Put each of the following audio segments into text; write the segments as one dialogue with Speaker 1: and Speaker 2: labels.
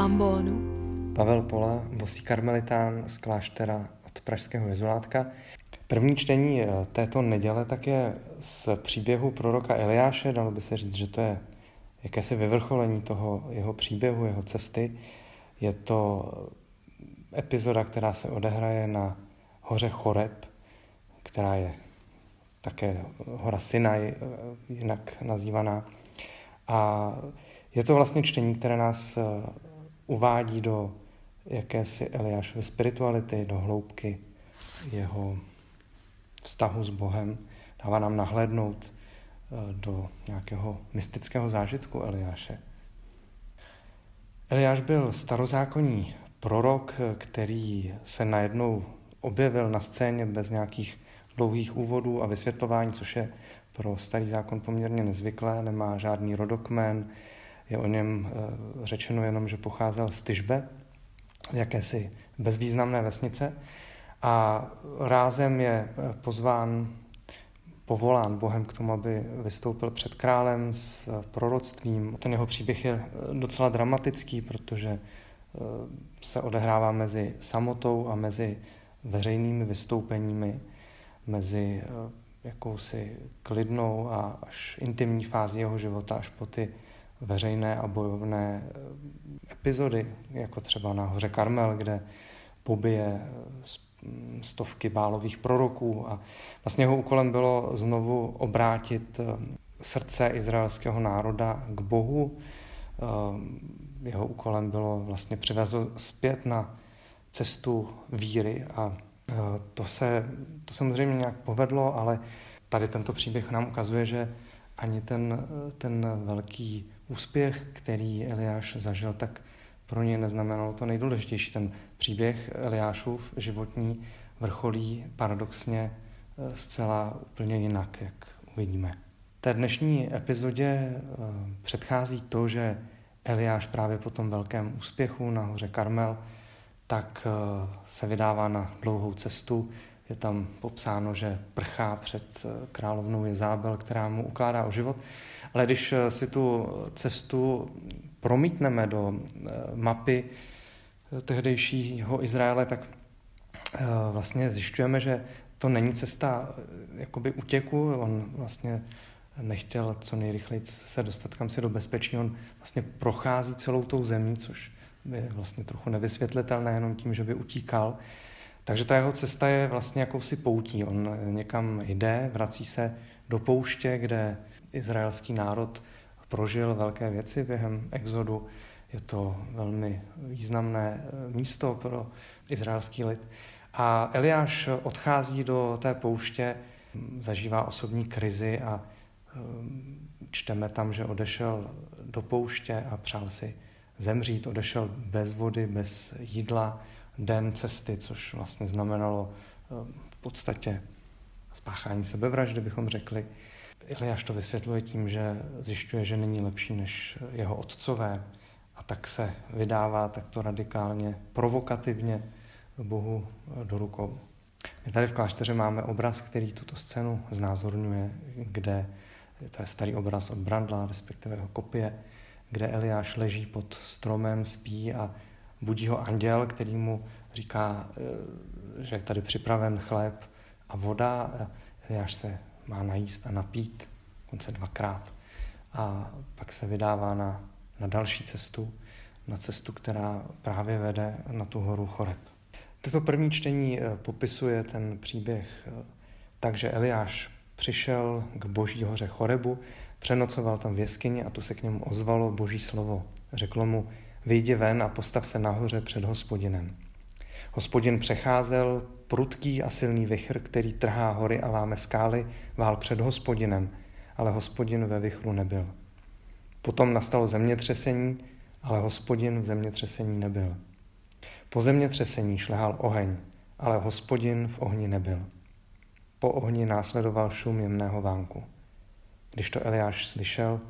Speaker 1: ambonu.
Speaker 2: Pavel Pola, bosý karmelitán z kláštera od Pražského jezulátka. První čtení eh, této neděle tak je z příběhu proroka Eliáše. Dalo by se říct, že to je jakési vyvrcholení toho jeho příběhu, jeho cesty. Je to epizoda, která se odehraje na hoře Choreb, která je také hora Sinai, eh, jinak nazývaná. A je to vlastně čtení, které nás eh, uvádí do jakési Eliášovy spirituality, do hloubky jeho vztahu s Bohem. Dává nám nahlédnout eh, do nějakého mystického zážitku Eliáše. Eliáš byl starozákonní prorok, který se najednou objevil na scéně bez nějakých dlouhých úvodů a vysvětlování, což je pro starý zákon poměrně nezvyklé, nemá žádný rodokmen, je o něm eh, řečeno jenom, že pocházel z Tyžbe, jakési bezvýznamné vesnice a rázem je eh, pozván, povolán Bohem k tomu, aby vystoupil před králem s eh, proroctvím. Ten jeho příběh je docela dramatický, protože se odehrává mezi samotou a mezi veřejnými vystoupeními, mezi jakousi klidnou a až intimní fázi jeho života, až po ty veřejné a bojovné eh, epizody, jako třeba na hoře Karmel, kde pobije eh, mm, stovky bálových proroků a vlastně jeho úkolem bylo znovu obrátit eh, srdce izraelského národa k Bohu. Jeho úkolem bylo vlastně přivést zpět na cestu víry a to se to samozřejmě nějak povedlo, ale tady tento příběh nám ukazuje, že ani ten, ten velký úspěch, který Eliáš zažil, tak pro ně neznamenalo to nejdůležitější. Ten příběh Eliášův životní vrcholí paradoxně eh, zcela úplně jinak, jak uvidíme. Té dnešní epizodě eh, předchází to, že Eliáš právě po tom velkém úspěchu na hoře Karmel tak eh, se vydává na dlouhou cestu. Je tam popsáno, že prchá před královnou Jezábel, která mu ukládá o život. Ale když eh, si tu cestu promítneme do eh, mapy eh, tehdejšího Izraele, tak vlastně zjišťujeme, že to není cesta jakoby utěku, on vlastně nechtěl co nejrychleji se dostat kam si do bezpečí, on vlastně prochází celou tou zemí, což je vlastně trochu nevysvětlitelné jenom tím, že by utíkal. Takže ta jeho cesta je vlastně jakousi poutí. On někam jde, vrací se do pouště, kde izraelský národ prožil velké věci během exodu. Je to velmi významné eh, místo pro izraelský lid. A Eliáš odchází do té pouště, zažívá osobní krizi a eh, čteme tam, že odešel do pouště a přál si zemřít. Odešel bez vody, bez jídla, den cesty, což vlastně znamenalo eh, v podstatě spáchání sebevraždy, bychom řekli. Eliáš to vysvětluje tím, že zjišťuje, že není lepší než jeho otcové a tak se vydává takto radikálně, provokativně Bohu do rukou. My tady v klášteře máme obraz, který tuto scénu znázorňuje, kde to je starý obraz od Brandla, respektive jeho kopie, kde Eliáš leží pod stromem, spí a budí ho anděl, který mu říká, eh, že je tady připraven chléb a voda. Eliáš se má najíst a napít, konce dvakrát. A pak se vydává na, na další cestu, na cestu, která právě vede na tu horu Choreb. Toto první čtení eh, popisuje ten příběh eh, tak, že Eliáš přišel k boží hoře Chorebu, přenocoval tam v jeskyni a tu se k němu ozvalo boží slovo. Řeklo mu, vyjdi ven a postav se nahoře před hospodinem. Hospodin přecházel, prudký a silný vichr, který trhá hory a láme skály, vál před hospodinem, ale hospodin ve vichru nebyl. Potom nastalo zemětřesení, ale hospodin v zemětřesení nebyl. Po zemětřesení šlehal oheň, ale hospodin v ohni nebyl. Po ohni následoval šum jemného vánku. Když to Eliáš slyšel,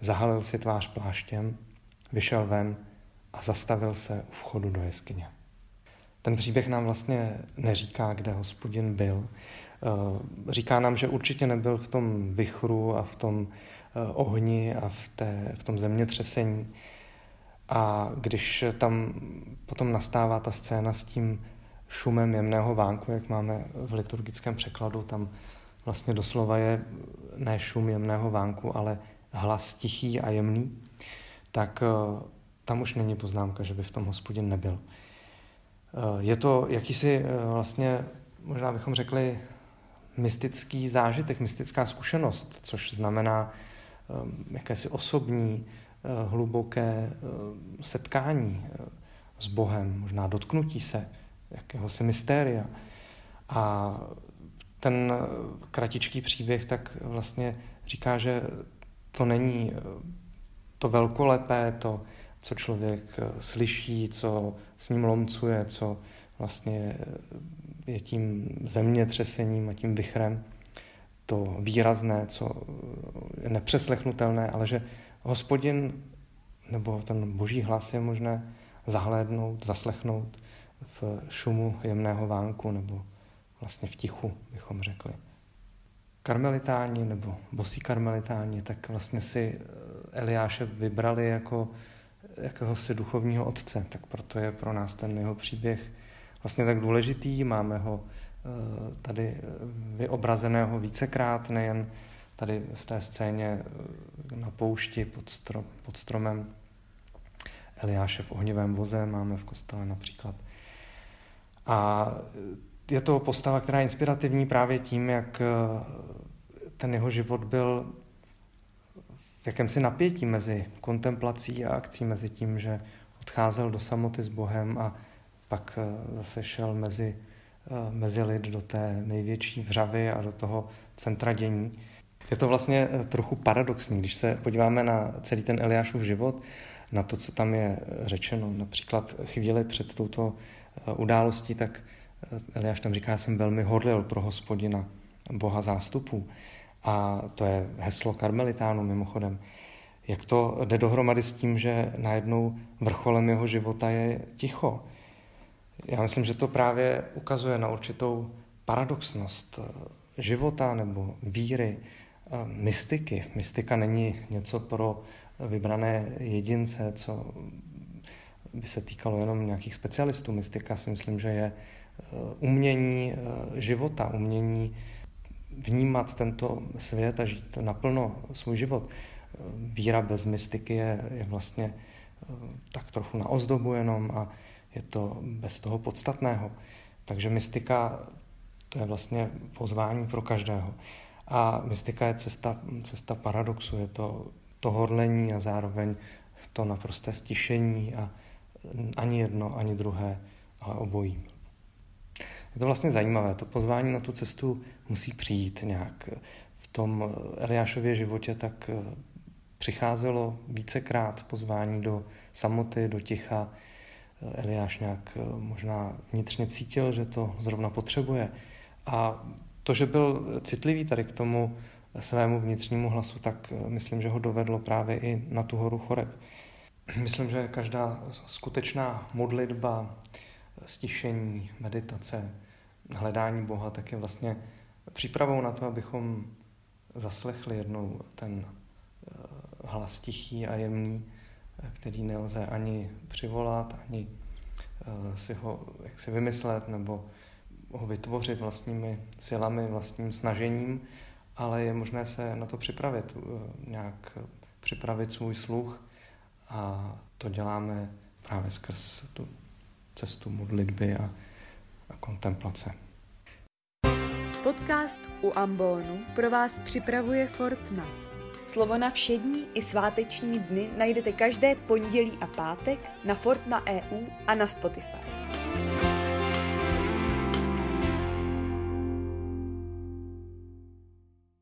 Speaker 2: zahalil si tvář pláštěm, vyšel ven a zastavil se u vchodu do jeskyně. Ten příběh nám vlastně neříká, kde hospodin byl. Eh, říká nám, že určitě nebyl v tom vychru a v tom eh, ohni a v, té, v tom zemětřesení, A když tam potom nastává ta scéna s tím šumem jemného vánku, jak máme v liturgickém překladu, tam vlastně doslova je ne šum jemného vánku, ale hlas tichý a jemný, tak eh, tam už není poznámka, že by v tom hospodin nebyl. Eh, je to jakýsi eh, vlastně, možná bychom řekli, mystický zážitek, mystická zkušenost, což znamená jakési osobní, hluboké setkání s Bohem, možná dotknutí se jakéhosi mystéria. A ten kratičký příběh tak vlastně říká, že to není to velkolepé, to, co člověk slyší, co s ním lomcuje, co vlastně je tím zemětřesením a tím vychrem, to výrazné, co je nepřeslechnutelné, ale že hospodin nebo ten boží hlas je možné zahlédnout, zaslechnout v šumu jemného vánku nebo vlastně v tichu, bychom řekli. Karmelitáni nebo bosí karmelitáni, tak vlastně si eh, Eliáše vybrali jako jakéhosi duchovního otce, tak proto je pro nás ten jeho příběh vlastně tak důležitý. Máme ho eh, tady vyobrazeného vícekrát, nejen tady v té scéně eh, na poušti pod, strom, pod stromem Eliáše v ohnivém voze, máme v kostele například. A je to postava, která je inspirativní právě tím, jak eh, ten jeho život byl v jakémsi napětí mezi kontemplací a akcí, mezi tím, že odcházel do samoty s Bohem a pak eh, zase šel mezi, eh, mezi lid do té největší vřavy a do toho centra dění. Je to vlastně trochu paradoxní, když se podíváme na celý ten Eliášův život, na to, co tam je řečeno. Například chvíli před touto událostí, tak Eliáš tam říká, jsem velmi horlil pro hospodina, boha zástupů. A to je heslo karmelitánu mimochodem. Jak to jde dohromady s tím, že najednou vrcholem jeho života je ticho. Já myslím, že to právě ukazuje na určitou paradoxnost života nebo víry, mystiky. Mystika není něco pro vybrané jedince, co by se týkalo jenom nějakých specialistů. Mystika si myslím, že je Eh, umění eh, života, umění vnímat tento svět a žít naplno svůj život. Eh, víra bez mystiky je, je vlastně tak trochu na ozdobu jenom a je to bez toho podstatného. Takže mystika to je vlastně pozvání pro každého. A mystika je cesta, cesta paradoxu, je to to horlení a zároveň to naprosté stišení a ani jedno, ani druhé, ale obojí. Je to vlastně zajímavé. To pozvání na tu cestu musí přijít nějak. V tom Eliášově životě tak eh, přicházelo vícekrát pozvání do samoty, do ticha. Eh, Eliáš nějak eh, možná vnitřně cítil, že to zrovna potřebuje. A to, že byl citlivý tady k tomu svému vnitřnímu hlasu, tak myslím, že ho dovedlo právě i na tu horu Choreb. Myslím, že každá skutečná modlitba, stišení, meditace, hledání Boha, tak je vlastně přípravou na to, abychom zaslechli jednou ten eh, hlas tichý a jemný, eh, který nelze ani přivolat, ani eh, si ho jak si vymyslet nebo ho vytvořit vlastními silami, vlastním snažením, ale je možné se na to připravit, nějak připravit svůj sluch a to děláme právě skrz tu cestu modlitby a, a kontemplace.
Speaker 1: Podcast u Ambonu pro vás připravuje Fortna. Slovo na všední i sváteční dny najdete každé pondělí a pátek na Fortna EU a na Spotify.